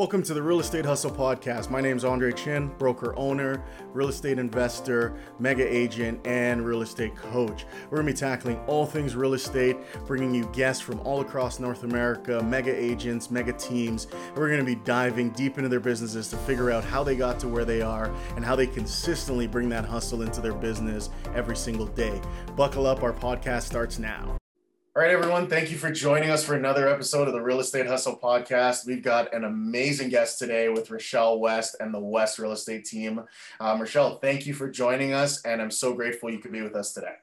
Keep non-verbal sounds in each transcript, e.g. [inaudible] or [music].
Welcome to the Real Estate Hustle Podcast. My name is Andre Chin, broker owner, real estate investor, mega agent, and real estate coach. We're going to be tackling all things real estate, bringing you guests from all across North America, mega agents, mega teams. We're going to be diving deep into their businesses to figure out how they got to where they are and how they consistently bring that hustle into their business every single day. Buckle up, our podcast starts now. All right, everyone. Thank you for joining us for another episode of the Real Estate Hustle podcast. We've got an amazing guest today with Richelle West and the West Real Estate team. Um, Richelle, thank you for joining us, and I'm so grateful you could be with us today.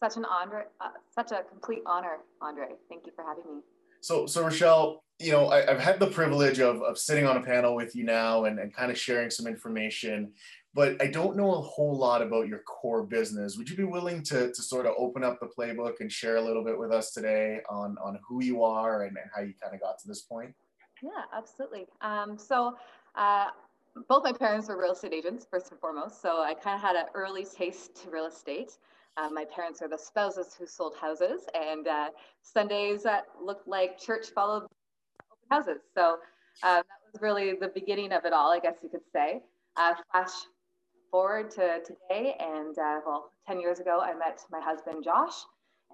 Such an honor, uh, such a complete honor, Andre. Thank you for having me. So, so Richelle, you know, I, have had the privilege of, of sitting on a panel with you now and, and kind of sharing some information but I don't know a whole lot about your core business. Would you be willing to, to sort of open up the playbook and share a little bit with us today on, on who you are and, and how you kind of got to this point? Yeah, absolutely. Um, so, uh, both my parents were real estate agents, first and foremost. So, I kind of had an early taste to real estate. Um, my parents are the spouses who sold houses, and uh, Sundays that looked like church followed open houses. So, uh, that was really the beginning of it all, I guess you could say. Uh, flash forward to today. And uh, well, 10 years ago, I met my husband, Josh,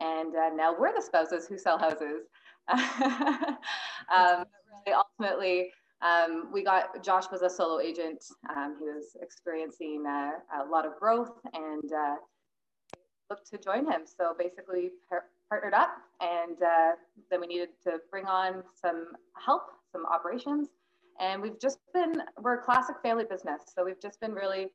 and uh, now we're the spouses who sell houses. [laughs] um, really ultimately, um, we got Josh was a solo agent. Um, he was experiencing uh, a lot of growth and uh, looked to join him. So basically, par- partnered up, and uh, then we needed to bring on some help, some operations. And we've just been, we're a classic family business. So we've just been really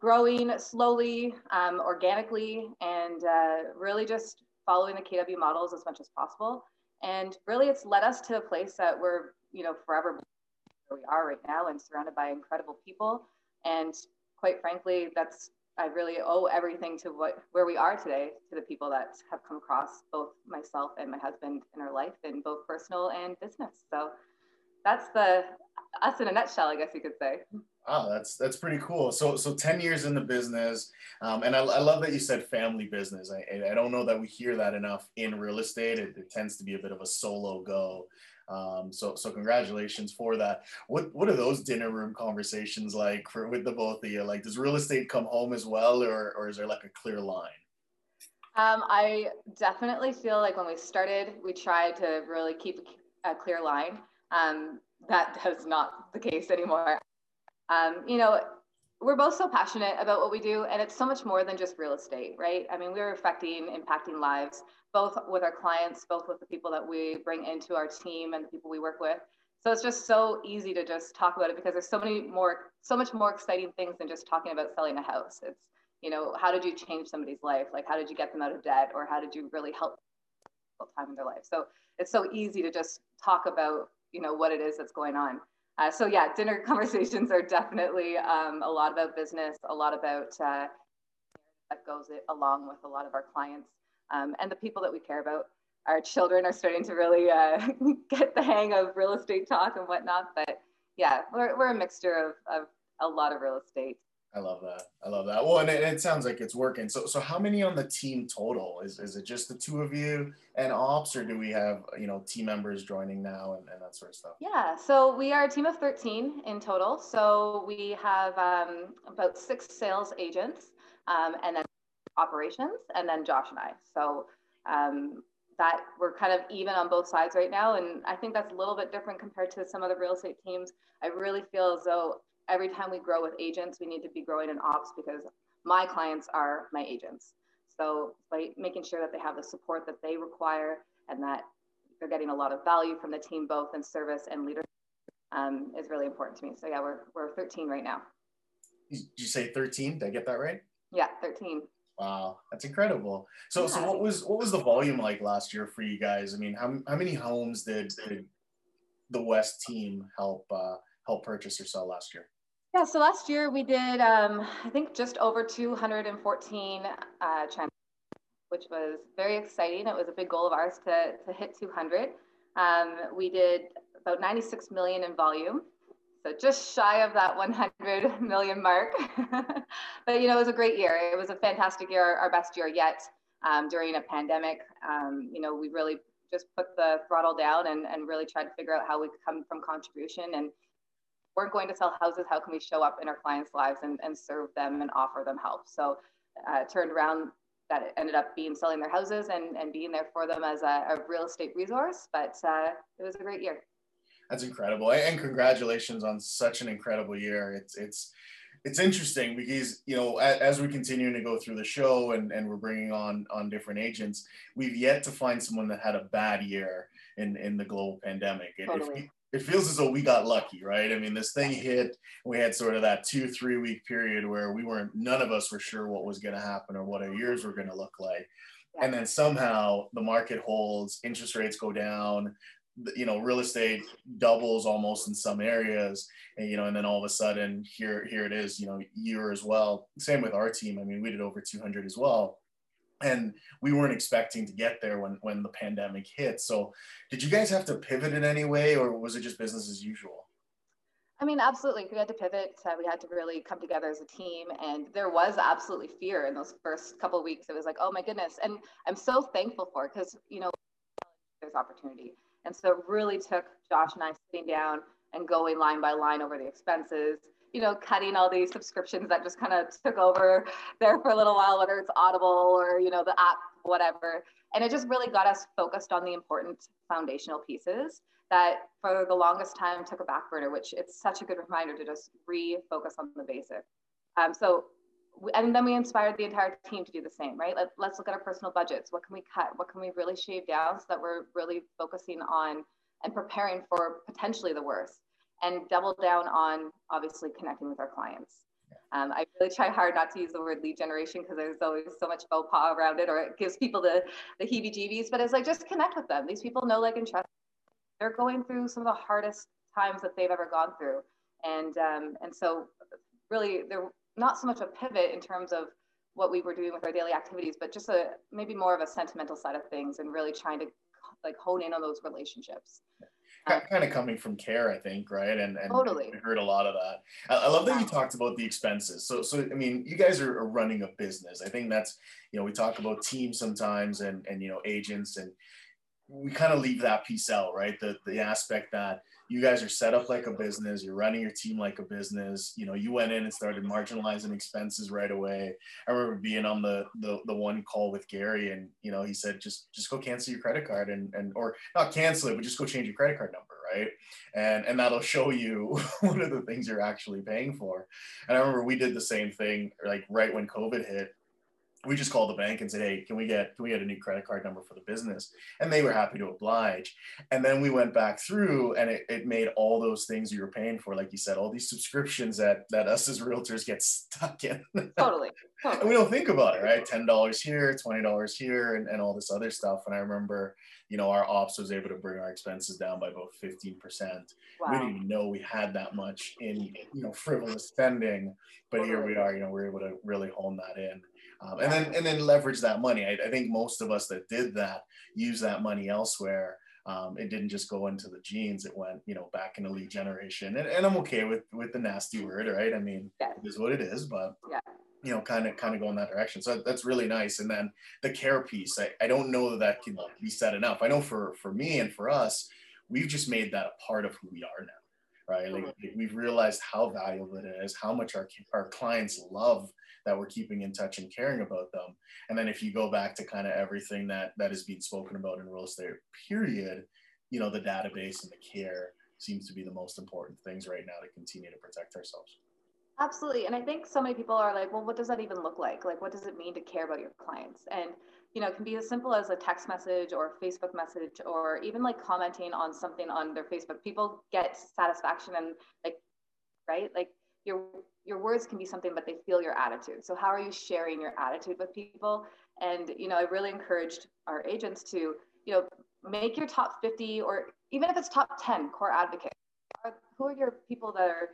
growing slowly, um, organically, and uh, really just following the KW models as much as possible. And really, it's led us to a place that we're, you know, forever where we are right now and surrounded by incredible people. And quite frankly, that's I really owe everything to what where we are today to the people that have come across both myself and my husband in our life in both personal and business. So that's the us in a nutshell, I guess you could say. Wow, that's that's pretty cool. So so ten years in the business, um, and I, I love that you said family business. I I don't know that we hear that enough in real estate. It, it tends to be a bit of a solo go. Um, so so congratulations for that. What what are those dinner room conversations like for with the both of you? Like, does real estate come home as well, or or is there like a clear line? Um, I definitely feel like when we started, we tried to really keep a clear line. Um, that is not the case anymore. Um, you know, we're both so passionate about what we do, and it's so much more than just real estate, right? I mean, we're affecting, impacting lives, both with our clients, both with the people that we bring into our team and the people we work with. So it's just so easy to just talk about it because there's so many more, so much more exciting things than just talking about selling a house. It's, you know, how did you change somebody's life? Like, how did you get them out of debt, or how did you really help time in their life? So it's so easy to just talk about, you know, what it is that's going on. Uh, so yeah, dinner [laughs] conversations are definitely um, a lot about business, a lot about uh, that goes along with a lot of our clients um, and the people that we care about. Our children are starting to really uh, [laughs] get the hang of real estate talk and whatnot. But yeah, we're, we're a mixture of, of a lot of real estate. I love that. I love that. Well, and it, it, sounds like it's working. So, so how many on the team total? Is is it just the two of you and ops, or do we have you know team members joining now and, and that sort of stuff? Yeah. So we are a team of thirteen in total. So we have um, about six sales agents, um, and then operations, and then Josh and I. So um, that we're kind of even on both sides right now, and I think that's a little bit different compared to some other real estate teams. I really feel as though every time we grow with agents, we need to be growing in ops because my clients are my agents. So by making sure that they have the support that they require and that they're getting a lot of value from the team, both in service and leadership, um, is really important to me. So yeah, we're we're 13 right now. Did you say 13? Did I get that right? Yeah, 13. Wow, that's incredible. So, yeah. so what was what was the volume like last year for you guys? I mean, how, how many homes did, did the West team help uh, help purchase or sell last year? Yeah, so last year we did, um, I think, just over 214 uh, trans, which was very exciting. It was a big goal of ours to, to hit 200. Um, we did about 96 million in volume, so just shy of that 100 [laughs] million mark. [laughs] but you know, it was a great year. It was a fantastic year, our best year yet um, during a pandemic. Um, you know, we really just put the throttle down and, and really tried to figure out how we could come from contribution and weren't going to sell houses, how can we show up in our clients' lives and, and serve them and offer them help? So uh, turned around that it ended up being selling their houses and, and being there for them as a, a real estate resource. But uh, it was a great year. That's incredible, and congratulations on such an incredible year. It's it's it's interesting because you know as, as, we continue to go through the show and, and we're bringing on on different agents we've yet to find someone that had a bad year in in the global pandemic totally. it, it feels as though we got lucky right? I mean this thing hit we had sort of that two three week period where we weren't none of us were sure what was going to happen or what our years were going to look like. And then somehow the market holds interest rates go down you know real estate doubles almost in some areas and you know and then all of a sudden here here it is you know year as well. Same with our team i mean we did over 200 as well and we weren't expecting to get there when when the pandemic hit so did you guys have to pivot in any way or was it just business as usual I mean, absolutely. We had to pivot. Uh, we had to really come together as a team, and there was absolutely fear in those first couple weeks. It was like, oh my goodness, and I'm so thankful for because you know, there's opportunity. And so it really took Josh and I sitting down and going line by line over the expenses, you know, cutting all these subscriptions that just kind of took over there for a little while, whether it's Audible or, you know, the app, whatever. And it just really got us focused on the important foundational pieces that for the longest time took a back burner, which it's such a good reminder to just refocus on the basic. Um, so and then we inspired the entire team to do the same, right? Let, let's look at our personal budgets. What can we cut? What can we really shave down so that we're really focusing on and preparing for potentially the worst and double down on obviously connecting with our clients. Um, I really try hard not to use the word lead generation because there's always so much faux pas around it or it gives people the, the heebie jeebies, but it's like just connect with them. These people know, like, and trust. They're going through some of the hardest times that they've ever gone through. And, um, and so really they're not so much a pivot in terms of what we were doing with our daily activities, but just a maybe more of a sentimental side of things and really trying to like hone in on those relationships. Kind of coming from care, I think, right? And, and totally. we heard a lot of that. I, I love that you talked about the expenses. So, so I mean, you guys are, are running a business. I think that's, you know, we talk about teams sometimes and and you know agents and we kind of leave that piece out, right? The the aspect that you guys are set up like a business, you're running your team like a business. You know, you went in and started marginalizing expenses right away. I remember being on the the, the one call with Gary, and you know, he said just just go cancel your credit card and and or not cancel it, but just go change your credit card number, right? And and that'll show you [laughs] what are the things you're actually paying for. And I remember we did the same thing, like right when COVID hit we just called the bank and said, "Hey, can we get can we get a new credit card number for the business?" And they were happy to oblige. And then we went back through, and it, it made all those things you were paying for, like you said, all these subscriptions that that us as realtors get stuck in. Totally. [laughs] totally. and we don't think about it, right? Ten dollars here, twenty dollars here, and, and all this other stuff. And I remember, you know, our ops was able to bring our expenses down by about fifteen percent. Wow. We didn't even know we had that much in you know frivolous spending, but totally. here we are. You know, we're able to really hone that in um, and then and then leverage that money. I, I, think most of us that did that use that money elsewhere. Um, it didn't just go into the genes; it went, you know, back into lead generation. And, and I'm okay with with the nasty word, right? I mean, yeah. it is what it is, but yeah. you know, kind of kind of go in that direction. So that's really nice. And then the care piece, I, I don't know that that can be said enough. I know for for me and for us, we've just made that a part of who we are now right? Like, we've realized how valuable it is, how much our, our clients love that we're keeping in touch and caring about them. And then if you go back to kind of everything that that is being spoken about in real estate, period, you know, the database and the care seems to be the most important things right now to continue to protect ourselves. Absolutely. And I think so many people are like, well, what does that even look like? Like, what does it mean to care about your clients? And, you know, it can be as simple as a text message or Facebook message or even like commenting on something on their Facebook. People get satisfaction and like, right? Like your your words can be something but they feel your attitude. So how are you sharing your attitude with people? And you know i really encouraged our agents to you know make your top 50 or even if it's top 10 core advocates. Who are your people that are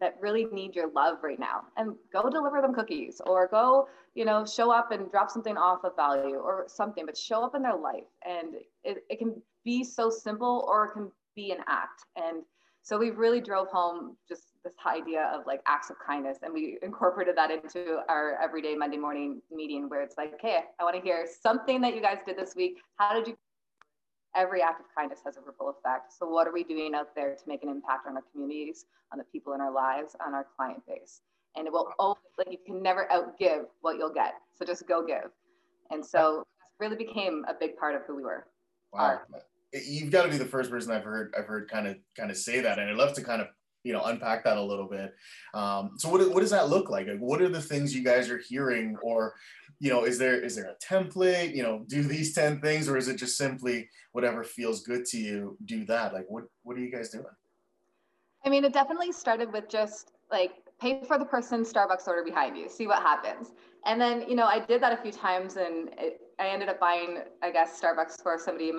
that really need your love right now? And go deliver them cookies or go you know show up and drop something off of value or something but show up in their life. And it, it can be so simple or it can be an act. And so we really drove home just this idea of like acts of kindness and we incorporated that into our everyday monday morning meeting where it's like okay i want to hear something that you guys did this week how did you every act of kindness has a ripple effect. So what are we doing out there to make an impact on our communities, on the people in our lives, on our client base? And it will always like you can never outgive what you'll get. So just go give. And so really became a big part of who we were. Wow. You've got to be the first person I've heard I've heard kind of kind of say that. And I'd love to kind of you know unpack that a little bit. Um, so what, what does that look like? like what are the things you guys are hearing? Or you know is there is there a template? You know do these 10 things or is it just simply whatever feels good to you do that? Like what what are you guys doing? I mean it definitely started with just like pay for the person's starbucks order behind you see what happens. And then you know i did that a few times and it, i ended up buying i guess starbucks for somebody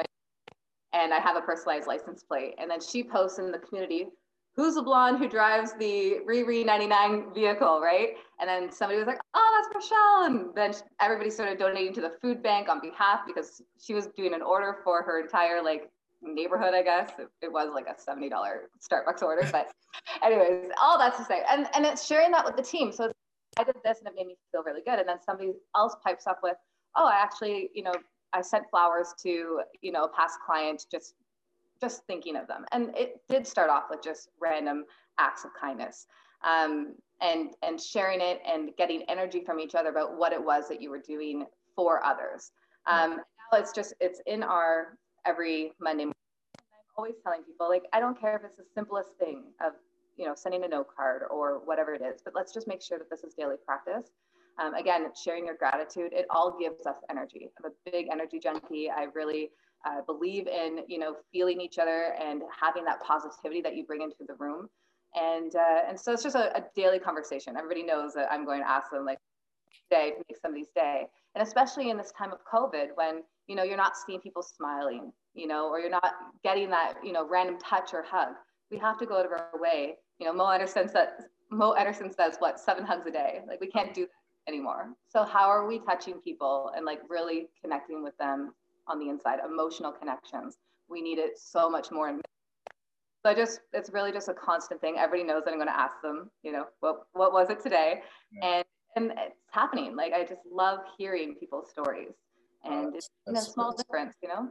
and i have a personalized license plate. And then she posts in the community who's the blonde who drives the Riri 99 vehicle, right? And then somebody was like, oh, that's Michelle. And then everybody started donating to the food bank on behalf because she was doing an order for her entire like neighborhood, I guess. It, it was like a $70 Starbucks order. But [laughs] anyways, all that's to say. And, and it's sharing that with the team. So I did this and it made me feel really good. And then somebody else pipes up with, oh, I actually, you know, I sent flowers to, you know, a past client just just thinking of them. And it did start off with just random acts of kindness um, and, and sharing it and getting energy from each other about what it was that you were doing for others. Um, now it's just, it's in our every Monday morning. I'm always telling people, like, I don't care if it's the simplest thing of, you know, sending a note card or whatever it is, but let's just make sure that this is daily practice. Um, again, sharing your gratitude, it all gives us energy. I'm a big energy junkie. I really uh, believe in you know feeling each other and having that positivity that you bring into the room. And uh, and so it's just a, a, daily conversation. Everybody knows that i'm going to ask them like day to make somebody's day. And especially in this time of covid when you know you're not seeing people smiling you know or you're not getting that you know random touch or hug. We have to go out of our way. You know Mo Anderson says Mo Anderson says what seven hugs a day? Like we can't do that anymore. So how are we touching people and like really connecting with them on the inside, emotional connections. We need it so much more. So I just, it's really just a constant thing. Everybody knows that I'm going to ask them, you know, what, what was it today? Yeah. And, and it's happening. Like, I just love hearing people's stories oh, and oh, it's a small difference, you know?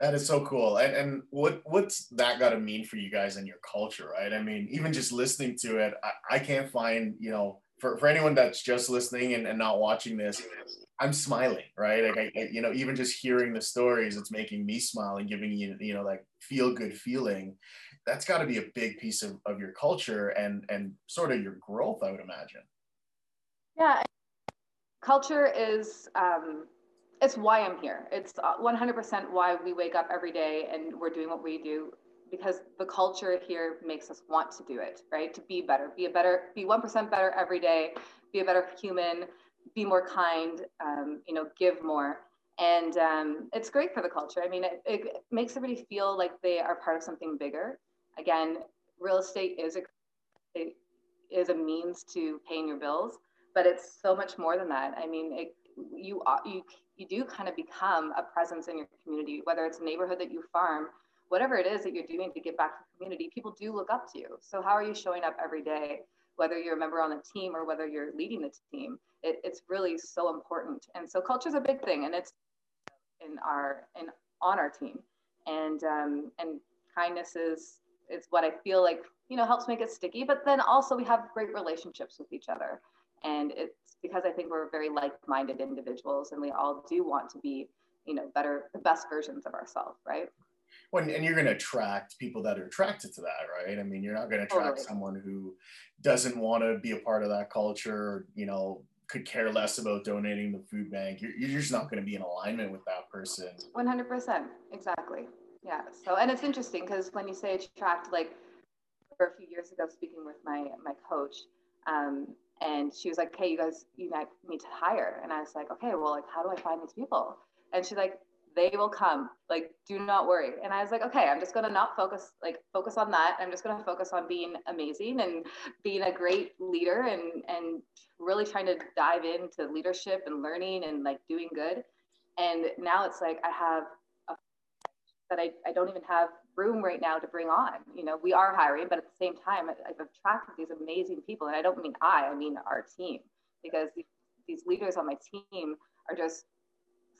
That is so cool. And, and what, what's that got to mean for you guys and your culture, right? I mean, even just listening to it, I, I can't find, you know, for, for anyone that's just listening and, and not watching this, I'm smiling, right? Like I, you know, even just hearing the stories, it's making me smile and giving you, you know, like feel good feeling. That's got to be a big piece of, of your culture and and sort of your growth, I would imagine. Yeah, culture is um, it's why I'm here. It's 100% why we wake up every day and we're doing what we do because the culture here makes us want to do it, right? To be better, be a better, be 1% better every day, be a better human, be more kind, um, you know, give more. And um, it's great for the culture. I mean, it, it, makes everybody feel like they are part of something bigger. Again, real estate is a is a means to paying your bills, but it's so much more than that. I mean, it, you you you do kind of become a presence in your community, whether it's a neighborhood that you farm, whatever it is that you're doing to give back to the community. People do look up to you. So how are you showing up every day? whether you're a member on the team or whether you're leading the team. It, it's really so important. And so culture is a big thing and it's in our, in, on our team. And, um, and kindness is, is what I feel like, you know, helps make it sticky, but then also we have great relationships with each other. And it's because I think we're very like-minded individuals and we all do want to be, you know, better, the best versions of ourselves, right? Well, and you're going to attract people that are attracted to that, right? I mean, you're not going to attract totally. someone who doesn't want to be a part of that culture, you know, could care less about donating the food bank. You're, you're just not going to be in alignment with that person. 100%. Exactly. Yeah. So, and it's interesting because when you say attract, like for a few years ago, speaking with my, my coach, um, and she was like, "Hey, you guys, you need to hire." And I was like, "Okay, well, like, how do I find these people?" And she's like, they will come. Like do not worry. And i was like okay i'm just going to not focus like focus on that. I'm just going to focus on being amazing and being a great leader and and really trying to dive into leadership and learning and like doing good. And now it's like i have a, that I, I don't even have room right now to bring on. You know we are hiring but at the same time i've attracted these amazing people. And i don't mean i i mean our team. Because these leaders on my team are just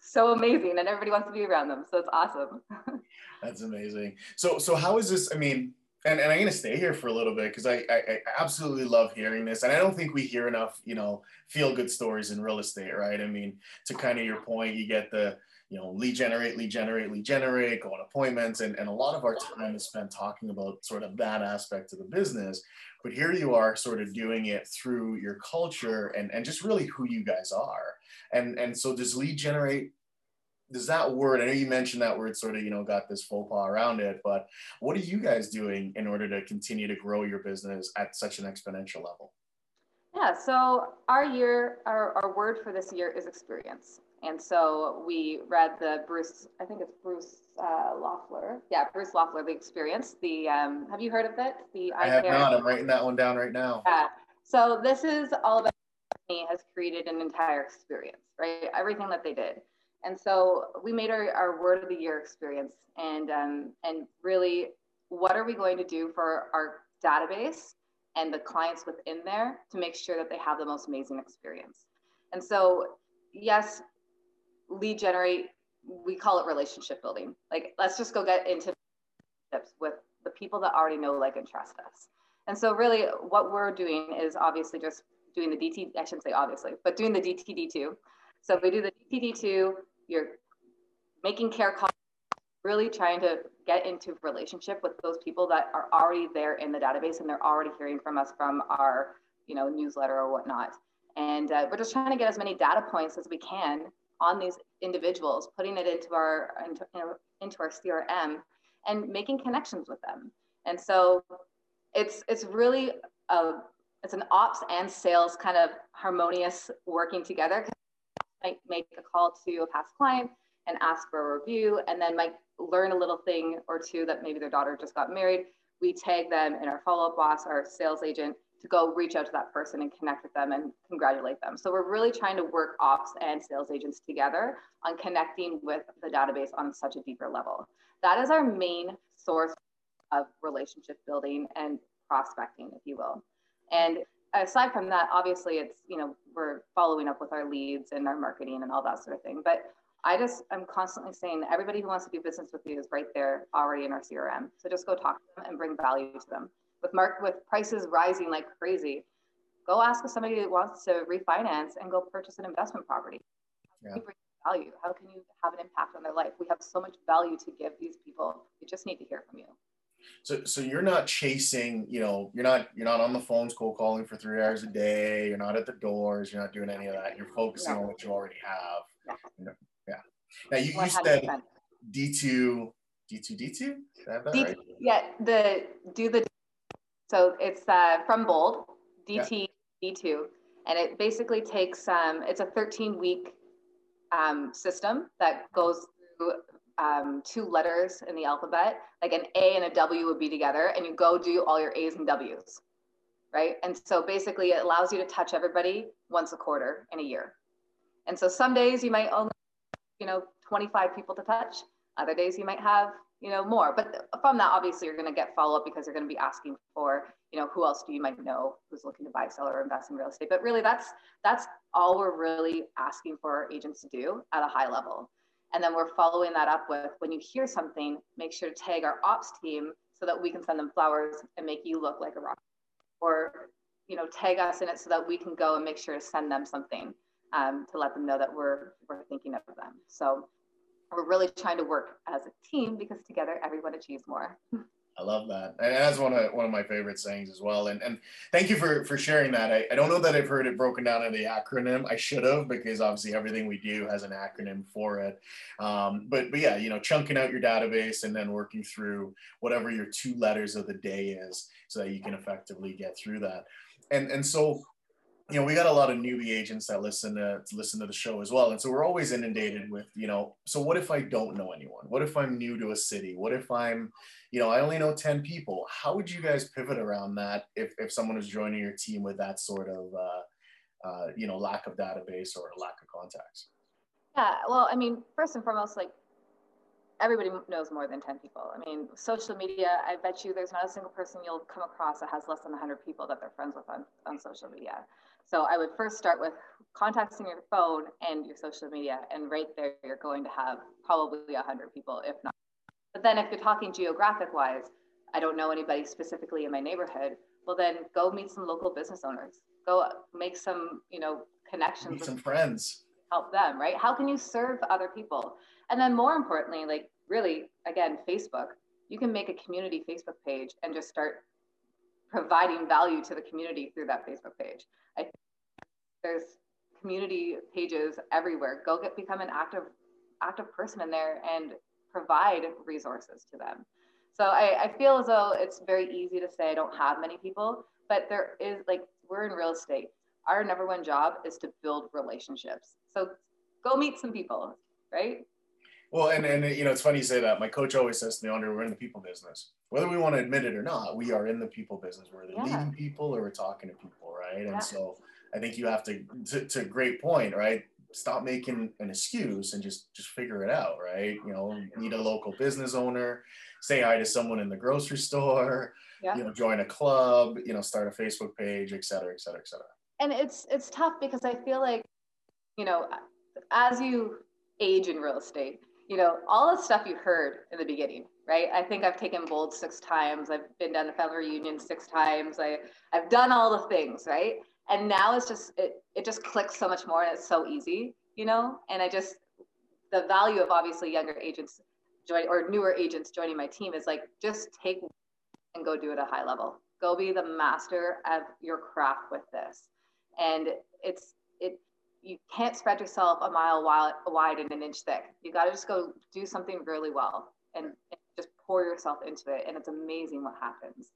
so amazing and everybody wants to be around them. So it's awesome. [laughs] That's amazing. So, so how is this? I mean, and, and I'm going to stay here for a little bit because I, I, I, absolutely love hearing this. And I don't think we hear enough, you know, feel good stories in real estate, right? I mean, to kind of your point, you get the, you know, lead generate, lead generate, lead generate, go on appointments. And, and a lot of our time is spent talking about sort of that aspect of the business. But here you are sort of doing it through your culture and, and just really who you guys are. And, and so does lead generate does that word i know you mentioned that word sort of you know got this faux pas around it but what are you guys doing in order to continue to grow your business at such an exponential level yeah so our year our, our word for this year is experience and so we read the bruce i think it's bruce uh, loeffler. Yeah bruce loeffler the experience the um, have you heard of it? The i, I have not. I'm writing that one down right now. Yeah. So this is all about has created an entire experience right? Everything that they did. And so we made our, our word of the year experience and, um, and really what are we going to do for our database and the clients within there to make sure that they have the most amazing experience. And so, yes, lead generate, we call it relationship building. Like, let's just go get into with the people that already know, like, and trust us. And so, really, what we're doing is obviously just doing the DT, I shouldn't say obviously, but doing the DTD2. So, if we do the DTD2, you're making care calls, really trying to get into relationship with those people that are already there in the database and they're already hearing from us from our you know newsletter or whatnot. And uh, we're just trying to get as many data points as we can on these individuals, putting it into our into, into our CRM and making connections with them. And so it's it's really a it's an ops and sales kind of harmonious working together might make a call to a past client and ask for a review, and then might learn a little thing or two that maybe their daughter just got married. We tag them in our follow up boss, our sales agent, to go reach out to that person and connect with them and congratulate them. So we're really trying to work ops and sales agents together on connecting with the database on such a deeper level. That is our main source of relationship building and prospecting, if you will. And aside from that, obviously it's, you know, we're following up with our leads and our marketing and all that sort of thing. But I just, I'm constantly saying everybody who wants to do business with you is right there already in our CRM. So just go talk to them and bring value to them. With mark, with prices rising like crazy, go ask if somebody that wants to refinance and go purchase an investment property. How can you bring value? How can you have an impact on their life? We have so much value to give these people. We just need to hear from you. So, so you're not chasing, you know, you're not, you're not on the phones cold calling for three hours a day. You're not at the doors. You're not doing any of that. You're focusing no. on what you already have. Yeah. yeah. Now you, you said D2, D2, D2? D- right? Yeah. The, do the, so it's uh, from Bold, DT, yeah. D2. And it basically takes, um, it's a 13 week um, system that goes through um, two letters in the alphabet, like an A and a W would be together, and you go do all your A's and W's, right? And so basically, it allows you to touch everybody once a quarter in a year. And so some days you might only, you know, 25 people to touch. Other days you might have, you know, more. But from that, obviously, you're going to get follow up because you're going to be asking for, you know, who else do you might know who's looking to buy, sell, or invest in real estate. But really, that's that's all we're really asking for our agents to do at a high level. And then we're following that up with when you hear something, make sure to tag our ops team so that we can send them flowers and make you look like a rock. Or, you know, tag us in it so that we can go and make sure to send them something um, to let them know that we're we're thinking of them. So we're really trying to work as a team because together everyone achieves more. I love that. And that's one of one of my favorite sayings as well. And and thank you for for sharing that. I, I don't know that I've heard it broken down in the acronym. I should have because obviously everything we do has an acronym for it. Um, but but yeah, you know, chunking out your database and then working through whatever your two letters of the day is so that you can effectively get through that. And and so you know, we got a lot of newbie agents that listen to, to, listen to the show as well. And so we're always inundated with, you know, so what if I don't know anyone? What if I'm new to a city? What if I'm, you know, I only know 10 people? How would you guys pivot around that if, if someone is joining your team with that sort of, uh, uh, you know, lack of database or lack of contacts? Yeah, well, I mean, first and foremost, like everybody knows more than 10 people. I mean, social media, I bet you there's not a single person you'll come across that has less than 100 people that they're friends with on, on social media. So I would first start with contacting your phone and your social media. And right there, you're going to have probably 100 people, if not. But then if you're talking geographic wise, I don't know anybody specifically in my neighborhood. Well, then go meet some local business owners. Go make some, you know, connections. Meet some friends. Help them, right? How can you serve other people? And then more importantly, like really, again, Facebook, you can make a community Facebook page and just start providing value to the community through that Facebook page. I there's community pages everywhere. Go get become an active active person in there and provide resources to them. So I, I feel as though it's very easy to say I don't have many people, but there is like we're in real estate. Our number one job is to build relationships. So go meet some people, right? Well, and and you know, it's funny you say that. My coach always says to me, Andre, we're in the people business. Whether we want to admit it or not, we are in the people business. We're either yeah. leading people or we're talking to people, right? Yeah. And so I think you have to, to, to great point, right? Stop making an excuse and just just figure it out, right? You know, meet a local business owner, say hi to someone in the grocery [laughs] store, yeah. you know, join a club, you know, start a Facebook page, et cetera, et cetera, et cetera. And it's it's tough because I feel like, you know, as you age in real estate, you know, all the stuff you heard in the beginning, right? I think I've taken bold six times. I've been down the family reunion six times. I, I've done all the things, right? And now it's just, it, it just clicks so much more and it's so easy, you know? And I just, the value of obviously younger agents join or newer agents joining my team is like, just take and go do it at a high level. Go be the master of your craft with this. And it's, it, you can't spread yourself a mile wide, wide and an inch thick. You got to just go do something really well and, and just pour yourself into it. And it's amazing what happens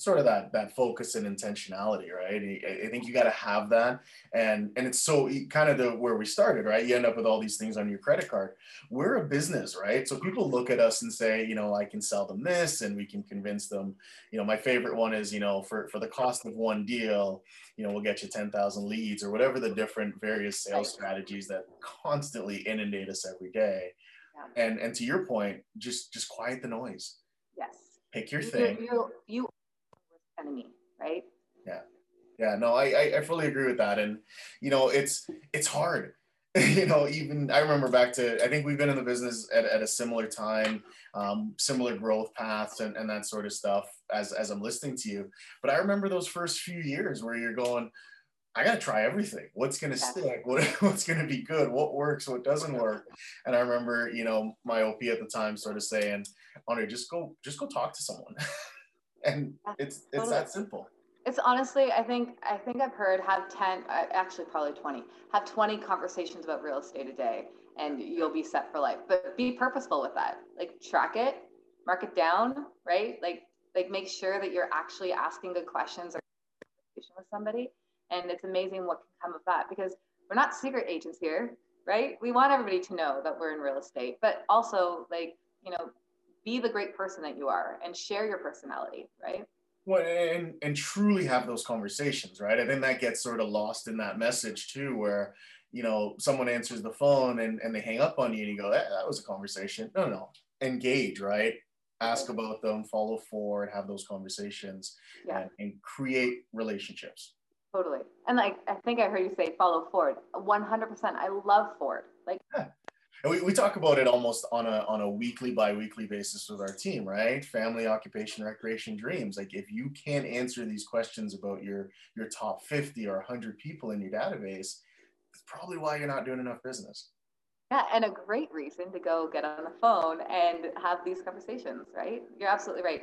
sort of that that focus and intentionality right? I, think you got to have that. And and it's so kind of the where we started right? You end up with all these things on your credit card. We're a business right? So people look at us and say you know i can sell them this and we can convince them. You know my favorite one is you know for for the cost of one deal you know we'll get you 10,000 leads or whatever the different various sales strategies that constantly inundate us every day. And and to your point just just quiet the noise. Yes. Pick your thing you, you, you enemy, right? Yeah. Yeah, no, I, I fully agree with that. And, you know, it's, it's hard, [laughs] you know, even I remember back to, I think we've been in the business at, at a similar time, um, similar growth paths and, and that sort of stuff as, as I'm listening to you. But I remember those first few years where you're going, I got to try everything. What's going to stick? What, [laughs] what's going to be good? What works? What doesn't work? And I remember, you know, my OP at the time sort of saying, Andre, just go, just go talk to someone. [laughs] and it's it's totally. that simple. It's honestly i think i think i've heard have 10 uh, actually probably 20 have 20 conversations about real estate a day and you'll be set for life. But be purposeful with that. Like track it mark it down right? Like like make sure that you're actually asking good questions or with somebody. And it's amazing what can come of that because we're not secret agents here right? We want everybody to know that we're in real estate. But also like you know be the great person that you are and share your personality, right? Well, and and truly have those conversations, right? I think that gets sort of lost in that message too, where you know someone answers the phone and, and they hang up on you and you go, that, that was a conversation. No, no, engage, right? Ask about them, follow forward, have those conversations, yeah. and, and create relationships. Totally. And like I think I heard you say follow forward. 100%. I love forward. Like yeah and we, we talk about it almost on a on a weekly bi-weekly basis with our team right? Family occupation recreation dreams. Like if you can't answer these questions about your your top 50 or 100 people in your database it's probably why you're not doing enough business. Yeah and a great reason to go get on the phone and have these conversations right? You're absolutely right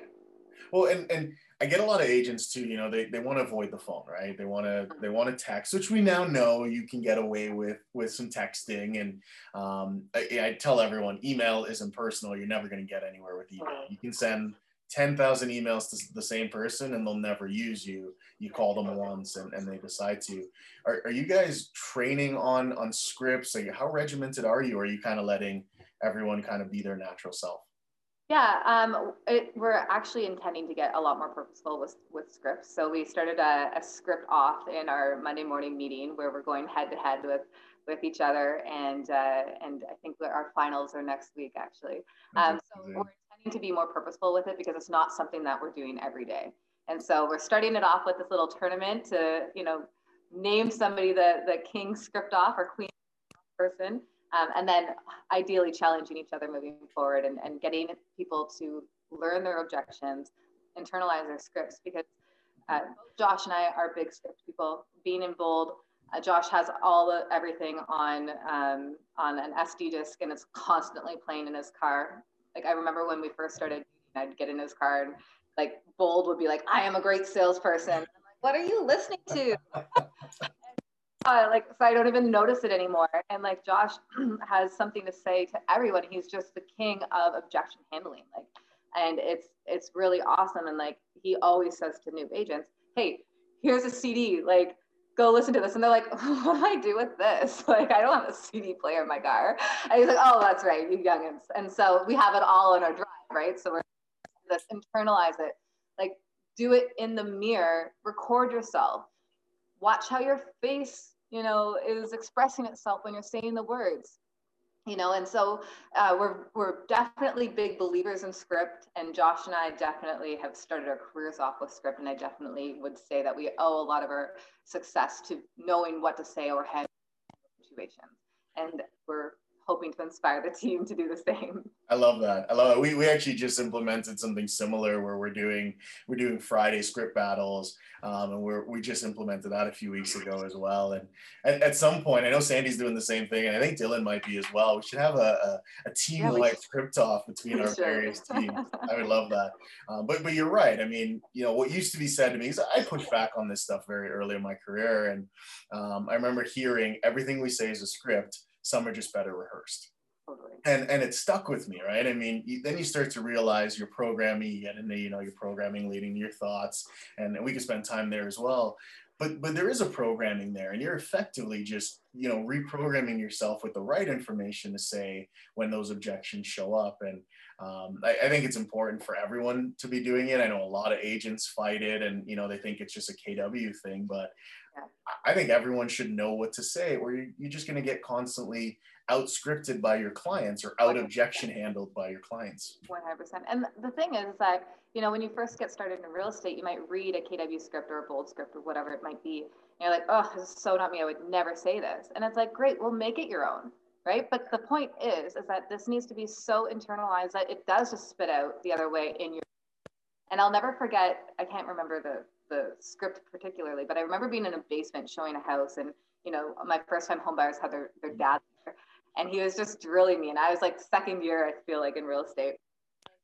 well, and and I get a lot of agents too. You know, they, they want to avoid the phone, right? They want to they want to text, which we now know you can get away with with some texting. And um, I, I tell everyone, email isn't personal. You're never going to get anywhere with email. You can send 10,000 emails to the same person and they'll never use you. You call them once and, and they decide to. Are, are you guys training on on scripts? Like how regimented are you? Or are you kind of letting everyone kind of be their natural self? Yeah, um, it, we're actually intending to get a lot more purposeful with, with scripts. So we started a, a, script off in our Monday morning meeting where we're going head to head with with each other. And uh, and I think our finals are next week actually. Um, so we're intending to be more purposeful with it because it's not something that we're doing every day. And so we're starting it off with this little tournament to you know name somebody the the king script off or queen person. Um, and then ideally challenging each other moving forward and, and getting people to learn their objections, internalize their scripts because uh, Josh and I are big script people. Being in bold, uh, Josh has all the everything on um, on an SD disc and it's constantly playing in his car. Like I remember when we first started, I'd get in his car and like bold would be like, "I am a great salesperson." Like, "What are you listening to?" [laughs] like so I don't even notice it anymore. And like Josh [clears throat] has something to say to everyone. He's just the king of objection handling. Like, and it's it's really awesome. And like he always says to new agents, "Hey, here's a CD. Like, go listen to this." And they're like, [laughs] "What do I do with this? [laughs] Like, I don't have a CD player in my car." And he's like, "Oh, that's right, you youngins." And so we have it all in our drive, right? So we're this internalize it, like do it in the mirror, record yourself, watch how your face you know, is expressing itself when you're saying the words. You know, and so uh, we're we're definitely big believers in script, and Josh and I definitely have started our careers off with script, and I definitely would say that we owe a lot of our success to knowing what to say or handle situations, and we're hoping to inspire the team to do the same. I love that. I love it. We, we actually just implemented something similar where we're doing we're doing Friday script battles, um, and we're we just implemented that a few weeks ago as well. And at, at, some point, I know Sandy's doing the same thing, and I think Dylan might be as well. We should have a, a, a team like script off between our sure. various [laughs] teams. I would love that. Um, but but you're right. I mean, you know what used to be said to me is I pushed back on this stuff very early in my career, and um, I remember hearing everything we say is a script some are just better rehearsed. And and it stuck with me, right? I mean, you, then you start to realize your programming, you get into, you know, your programming leading to your thoughts, and, and we can spend time there as well. But but there is a programming there, and you're effectively just you know reprogramming yourself with the right information to say when those objections show up. And um, I, I think it's important for everyone to be doing it. I know a lot of agents fight it, and you know they think it's just a KW thing, but I think everyone should know what to say, or you're just going to get constantly out scripted by your clients or out objection handled by your clients. 100%. And the thing is that, you know, when you first get started in real estate, you might read a KW script or a bold script or whatever it might be. And you're like, oh, this is so not me. I would never say this. And it's like, great, we'll make it your own. Right. But the point is, is that this needs to be so internalized that it does just spit out the other way in your. And I'll never forget, I can't remember the the script particularly, but I remember being in a basement showing a house, and you know, my first time homebuyers had their their mm-hmm. dad there, and he was just drilling me, and I was like second year, I feel like in real estate.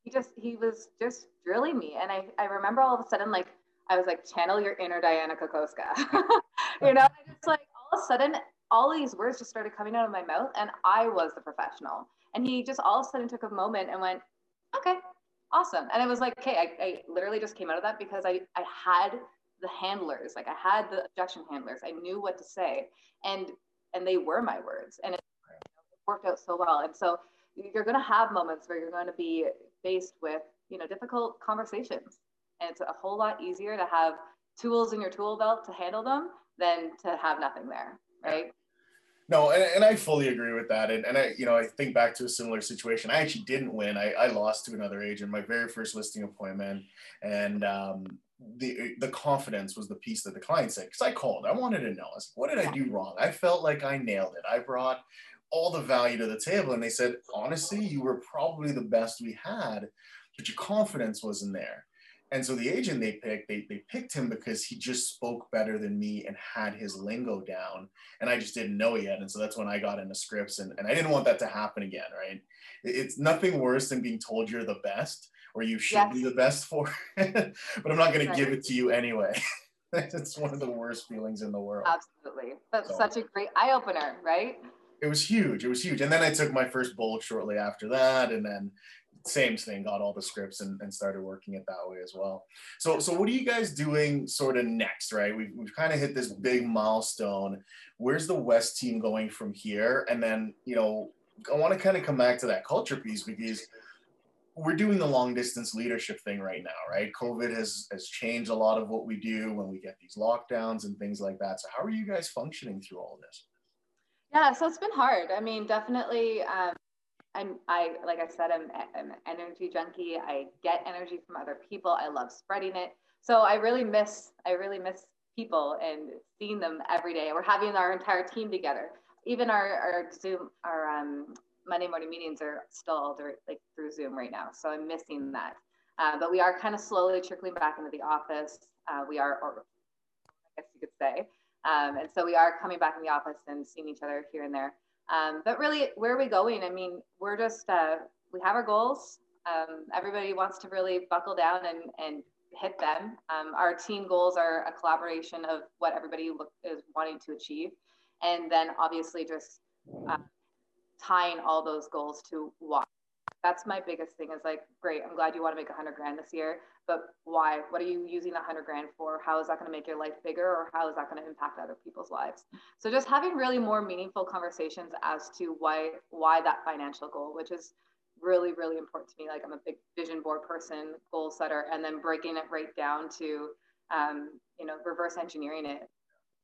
He just he was just drilling me, and I I remember all of a sudden like I was like channel your inner Dianna Kokoszka, [laughs] you know, just like all of a sudden all these words just started coming out of my mouth, and I was the professional, and he just all of a sudden took a moment and went, okay, awesome. And it was like, okay, I, I literally just came out of that because I, I had the handlers, like I had the objection handlers. I knew what to say and, and they were my words and it worked out so well. And so you're going to have moments where you're going to be faced with, you know, difficult conversations. And it's a whole lot easier to have tools in your tool belt to handle them than to have nothing there. Right. No, and, and I fully agree with that. And, and I, you know, I think back to a similar situation. I actually didn't win. I, I lost to another agent, my very first listing appointment. And um, the the confidence was the piece that the client said. Because I called, I wanted to know, what did I do wrong? I felt like I nailed it. I brought all the value to the table. And they said, honestly, you were probably the best we had, but your confidence wasn't there. And so the agent they picked, they, they picked him because he just spoke better than me and had his lingo down. And I just didn't know yet. And so that's when I got into scripts. And, and I didn't want that to happen again, right? It's nothing worse than being told you're the best or you should yes. be the best for it, [laughs] but I'm not going right. to give it to you anyway. [laughs] it's one of the worst feelings in the world. Absolutely. That's so. such a great eye opener, right? It was huge. It was huge. And then I took my first Bold shortly after that. And then same thing, got all the scripts and, and started working it that way as well. So, so what are you guys doing sort of next, right? We've, we've kind of hit this big milestone. Where's the West team going from here? And then, you know, I want to kind of come back to that culture piece because we're doing the long distance leadership thing right now, right? COVID has, has changed a lot of what we do when we get these lockdowns and things like that. So how are you guys functioning through all this? Yeah, so it's been hard. I mean, definitely. Um, I'm, I, like I said, I'm, I'm an energy junkie. I get energy from other people. I love spreading it. So I really miss, I really miss people and seeing them every day. We're having our entire team together. Even our, our Zoom, our um, Monday morning meetings are still all through, like through Zoom right now. So I'm missing that. Uh, but we are kind of slowly trickling back into the office. Uh, we are, or I guess you could say. Um, and so we are coming back in the office and seeing each other here and there. Um, but really, where are we going? I mean, we're just, uh, we have our goals. Um, everybody wants to really buckle down and, and hit them. Um, our team goals are a collaboration of what everybody look, is wanting to achieve. And then obviously just uh, tying all those goals to why. That's my biggest thing is like, great, I'm glad you want to make a hundred grand this year, but why? What are you using that hundred grand for? How is that going to make your life bigger or how is that going to impact other people's lives? So just having really more meaningful conversations as to why, why that financial goal, which is really, really important to me. Like I'm a big vision board person, goal setter, and then breaking it right down to, um, you know, reverse engineering it.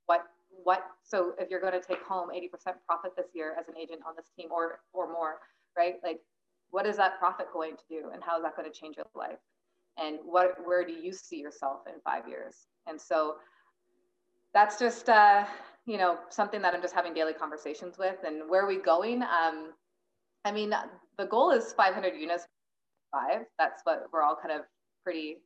What, what, so if you're going to take home 80% profit this year as an agent on this team or, or more, right? Like what is that profit going to do and how is that going to change your life? And what, where do you see yourself in five years? And so that's just, uh, you know, something that I'm just having daily conversations with and where are we going? Um, I mean, the goal is 500 units five. That's what we're all kind of pretty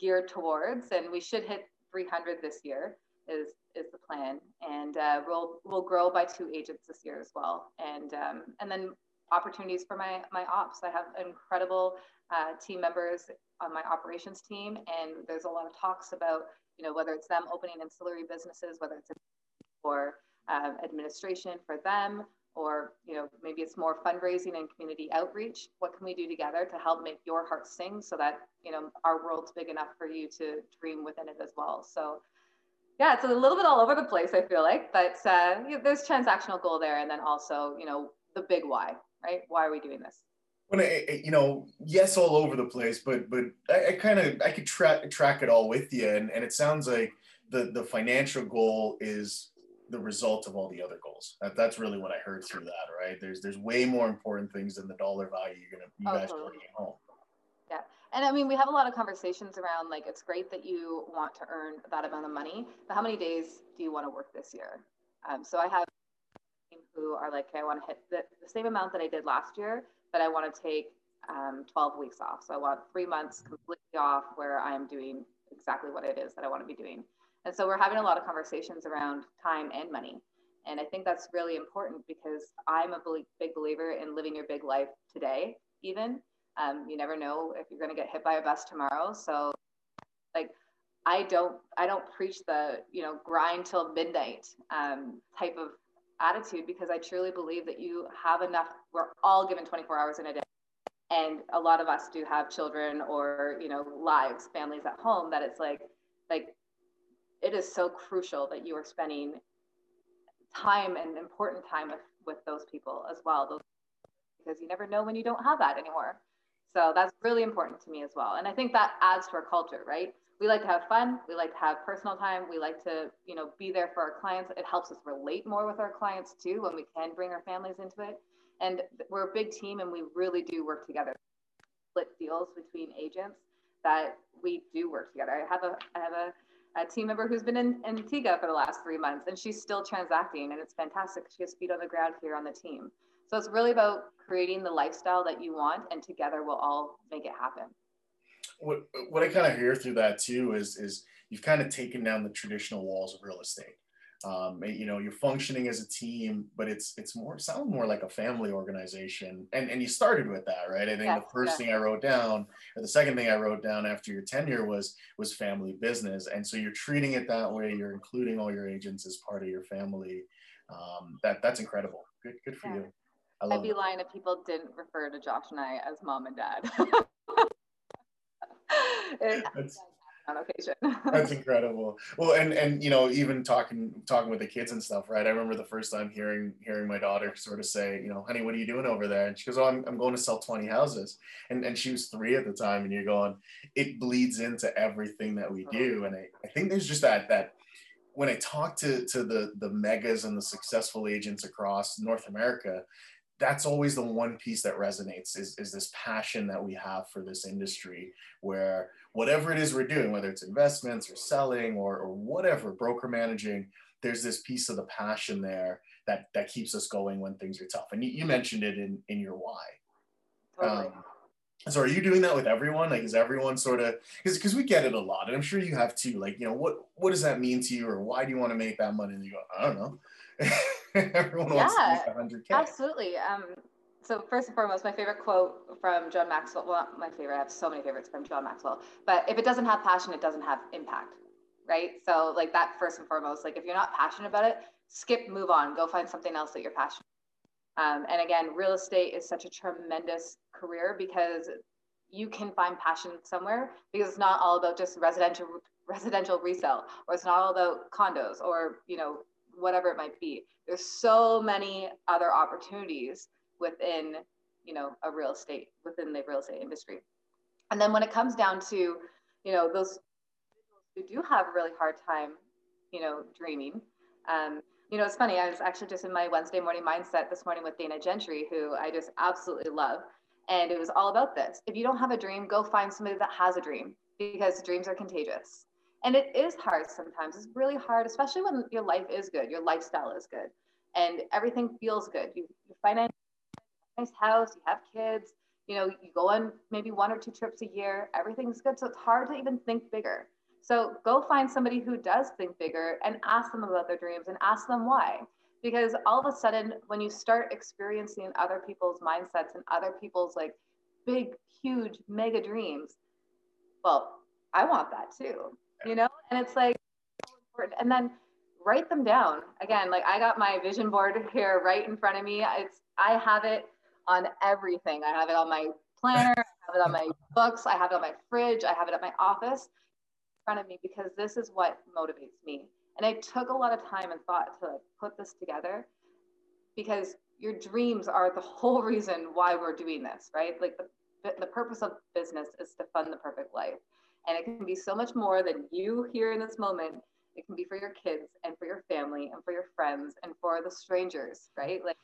geared towards, and we should hit 300 this year. Is is the plan, and uh, we'll we'll grow by two agents this year as well, and um, and then opportunities for my my ops. I have incredible uh, team members on my operations team, and there's a lot of talks about you know whether it's them opening ancillary businesses, whether it's for um, administration for them, or you know maybe it's more fundraising and community outreach. What can we do together to help make your heart sing so that you know our world's big enough for you to dream within it as well? So yeah it's a little bit all over the place i feel like but uh, there's transactional goal there and then also you know the big why right why are we doing this when I, you know, yes, all over the place, but but I, I kind of I could track track it all with you, and, and it sounds like the the financial goal is the result of all the other goals. That, that's really what I heard through that, right? There's there's way more important things than the dollar value you're gonna you oh, guys totally. bringing home. Yeah, and I mean we have a lot of conversations around like it's great that you want to earn that amount of money, but how many days do you want to work this year? Um, so I have who are like, okay, I want to hit the, the same amount that I did last year, but I want to take um, 12 weeks off. So I want three months completely off where I'm doing exactly what it is that I want to be doing. And so we're having a lot of conversations around time and money. And I think that's really important because I'm a big believer in living your big life today, even. Um, you never know if you're going to get hit by a bus tomorrow. So, like, I don't, I don't preach the, you know, grind till midnight um, type of attitude because I truly believe that you have enough. We're all given 24 hours in a day, and a lot of us do have children or, you know, lives, families at home. That it's like, like it is so crucial that you are spending time and important time with, with those people as well those, because you never know when you don't have that anymore so that's really important to me as well and i think that adds to our culture right we like to have fun we like to have personal time we like to you know be there for our clients it helps us relate more with our clients too when we can bring our families into it and we're a big team and we really do work together split deals between agents that we do work together i have a i have a a team member who's been in Antigua for the last three months, and she's still transacting, and it's fantastic. She has feet on the ground here on the team. So it's really about creating the lifestyle that you want, and together we'll all make it happen. What what I kind of hear through that too is is you've kind of taken down the traditional walls of real estate um, you know you're functioning as a team but it's it's more sound more like a family organization and and you started with that right i think yes, the first yes. thing i wrote down or the second thing i wrote down after your tenure was was family business and so you're treating it that way you're including all your agents as part of your family um, that that's incredible good good for yeah. you I would be it. lying if people didn't refer to Josh and I as mom and dad. [laughs] it, on occasion. That's incredible. Well, and and you know, even talking talking with the kids and stuff, right? I remember the first time hearing hearing my daughter sort of say, you know, honey, what are you doing over there? And she goes, oh, I'm, I'm going to sell 20 houses. And and she was three at the time, and you're going, it bleeds into everything that we uh-huh. do. And I, I think there's just that that when I talk to to the the megas and the successful agents across North America, that's always the one piece that resonates is, is this passion that we have for this industry where whatever it is we're doing whether it's investments or selling or, or whatever broker managing there's this piece of the passion there that that keeps us going when things are tough. And you, you mentioned it in in your why. Totally. um, so are you doing that with everyone? Like is everyone sort of because because we get it a lot and i'm sure you have too. Like you know what what does that mean to you or why do you want to make that money? And you go i don't know [laughs] [laughs] everyone wants yeah, to make 100k absolutely. Um so first and foremost my favorite quote from john maxwell well my favorite i have so many favorites from john maxwell but if it doesn't have passion it doesn't have impact right? So like that first and foremost like if you're not passionate about it skip move on go find something else that you're passionate um, and again, real estate is such a tremendous career because you can find passion somewhere because it's not all about just residential residential resale or it's not all about condos or you know whatever it might be there's so many other opportunities within you know a real estate within the real estate industry and then when it comes down to you know those who do have a really hard time you know dreaming um, you know, it's funny. I was actually just in my Wednesday morning mindset this morning with Dana Gentry, who I just absolutely love. And it was all about this. If you don't have a dream, go find somebody that has a dream because dreams are contagious. And it is hard sometimes. It's really hard, especially when your life is good, your lifestyle is good, and everything feels good. You, you a nice house, you have kids, you know, you go on maybe one or two trips a year, everything's good. So it's hard to even think bigger. So go find somebody who does think bigger and ask them about their dreams and ask them why. Because all of a sudden, when you start experiencing other people's mindsets and other people's like big, huge, mega dreams, well, I want that too, you know? And it's like, and then write them down. Again, like I got my vision board here right in front of me. It's, I have it on everything. I have it on my planner, I have it on my [laughs] books, I have it on my fridge, I have it at my office in front of me because this is what motivates me. And I took a lot of time and thought to like put this together because your dreams are the [laughs] whole reason why we're doing this, right? Like the, the purpose of business is to fund the perfect life. And it can be so much more than you here in this moment. It can be for your kids and for your family and for your friends and for the strangers, right? Like,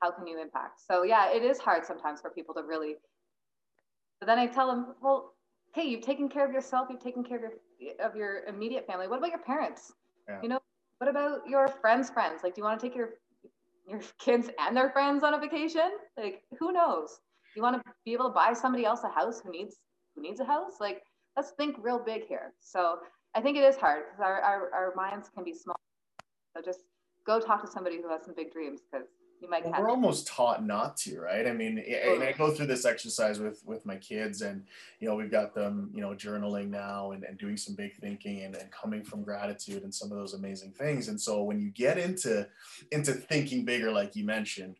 how can you impact? So, yeah, it is hard sometimes for people to really. But then I tell them, well, hey, you've taken care of yourself, you've taken care of your of your immediate family what about your parents yeah. you know what about your friends friends like do you want to take your your [laughs] kids and their friends on a vacation like who knows you want to be able to buy somebody else a house who needs who needs a house like let's think real big here. So i think it is hard because our, our, our minds can be small. So just go talk to somebody who has some big dreams because you might well, we're almost taught not to right? I mean and i go through this exercise with with my kids and you know we've got them you know journaling now and, and doing some big thinking and, and coming from gratitude and some of those amazing things. And so when you get into into thinking bigger like you mentioned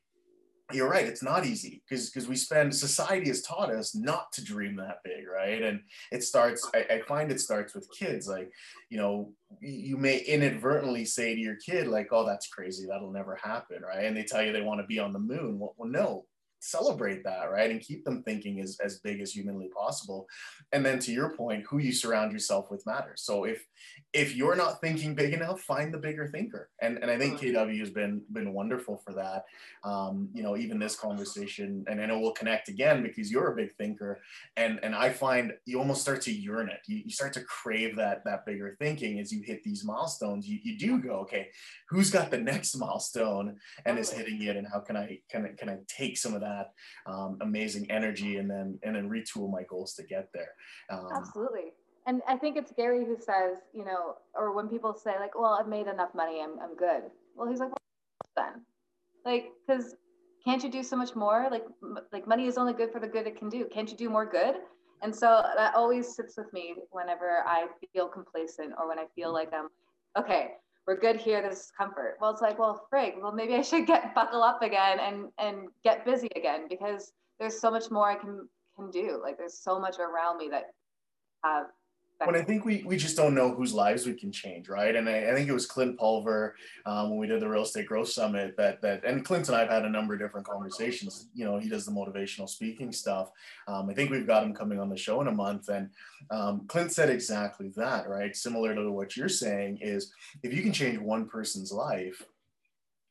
you're right it's not easy because because we spend society has taught us not to dream that big right? And it starts I, I, find it starts with kids like you know you may inadvertently say to your kid like oh that's crazy that'll never happen right? And they tell you they want to be on the moon. Well, well no celebrate that right and keep them thinking as, as big as humanly possible. And then to your point who you surround yourself with matters. So if if you're not thinking big enough find the bigger thinker. And and i think kw has been been wonderful for that. Um, you know even this conversation and i know we'll connect again because you're a big thinker and and i find you almost start to yearn it. You, you start to crave that that bigger thinking as you hit these milestones. You, you do go okay who's got the next milestone and is hitting it and how can i can I, can i take some of that that um, amazing energy and then and then retool my goals to get there. Um, absolutely. And i think it's gary who says you know or when people say like well i've made enough money. I'm, I'm good. Well he's like well, then like because can't you do so much more? Like like money is only good for the good it can do. Can't you do more good? And so that always sits with me whenever i feel complacent or when i feel like i'm okay we're good here. This is comfort. Well, it's like, well, frig, well, maybe I should get buckle up again and and get busy again because there's so much more I can can do. Like there's so much around me that have when I think we, we just don't know whose lives we can change, right? And I, I think it was Clint Pulver um, when we did the Real Estate Growth Summit that that and Clint and I've had a number of different conversations. You know, he does the motivational speaking stuff. Um, I think we've got him coming on the show in a month, and um, Clint said exactly that, right? Similar to what you're saying is if you can change one person's life,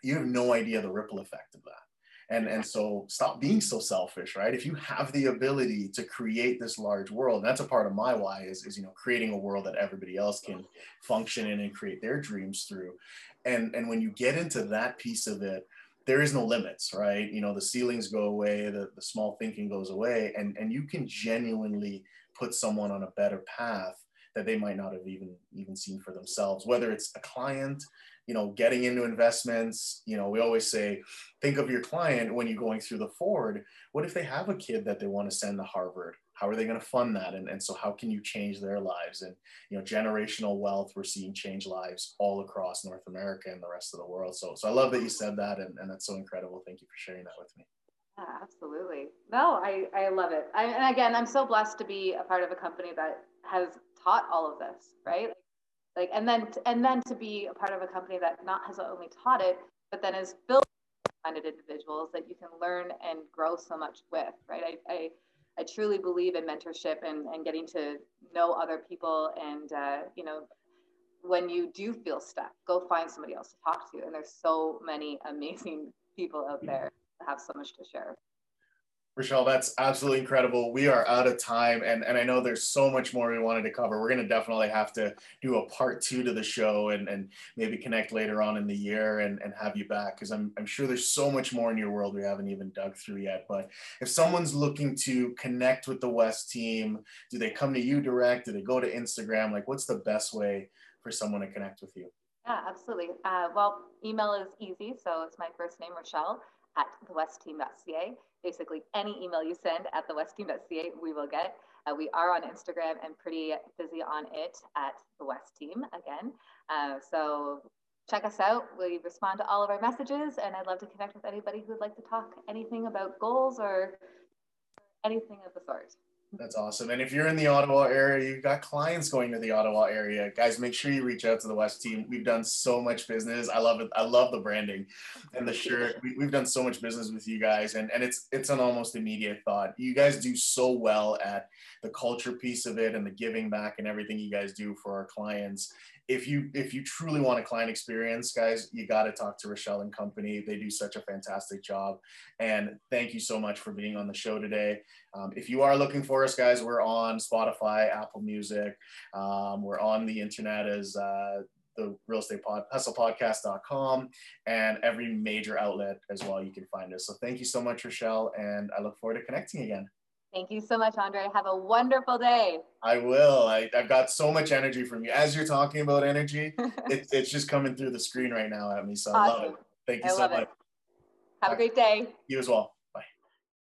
you have no idea the ripple effect of that and and so stop being so selfish right? If you have the ability to create this large world that's a part of my why is, is you know creating a world that everybody else can function in and create their dreams through. And and when you get into that piece of it there is no limits right? You know the ceilings go away the, the small thinking goes away and and you can genuinely put someone on a better path that they might not have even even seen for themselves whether it's a client you know, getting into investments, you know, we always say, think of your client when you're going through the Ford. What if they have a kid that they want to send to Harvard? How are they going to fund that? And, and so how can you change their lives? And, you know, generational wealth, we're seeing change lives all across North America and the rest of the world. So, so I love that you said that. And, and that's so incredible. Thank you for sharing that with me. Yeah, absolutely. No, I, I love it. I, and again, I'm so blessed to be a part of a company that has taught all of this, right? Like and then and then to be a part of a company that not has only taught it but then is built minded individuals that you can learn and grow so much with right? I, I, I truly believe in mentorship and, and getting to know other people and uh, you know when you do feel stuck go find somebody else to talk to. And there's so many amazing [laughs] people out there that have so much to share Richelle, that's absolutely incredible. We are out of time, and, and I know there's so much more we wanted to cover. We're going to definitely have to do a part two to the show and, and maybe connect later on in the year and, and have you back because I'm, I'm sure there's so much more in your world we haven't even dug through yet. But if someone's looking to connect with the West team, do they come to you direct? Do they go to Instagram? Like, what's the best way for someone to connect with you? Yeah, absolutely. Uh, well, email is easy. So it's my first name, Richelle, at thewestteam.ca basically any email you send at thewestteam.ca, we will get. Uh, we are on Instagram and pretty busy on it at the West Team again. Uh, so check us out. We respond to all of our messages, and I'd love to connect with anybody who'd like to talk anything about goals or anything of the sort. That's awesome. And if you're in the Ottawa area, you've got clients going to the Ottawa area, guys, make sure you reach out to the West team. We've done so much business. I love it. I love the branding and the shirt. We, have done so much business with you guys, and, and it's it's an almost immediate thought. You guys do so well at the culture piece of it and the giving back and everything you guys do for our clients if you if you truly want a client experience guys you got to talk to Richelle and company. They do such a fantastic job. And thank you so much for being on the show today. Um, if you are looking for us guys we're on spotify apple music um, we're on the internet as uh, the real estate pod hustlepodcast.com and every major outlet as well you can find us. So thank you so much Richelle and i look forward to connecting again Thank you so much, Andre. Have a wonderful day. I will. I, have got so much energy from you. As you're talking about energy, [laughs] it, it's just coming through the screen right now at me. So awesome. I love it. Thank you I so much. It. Have a great day. You as well.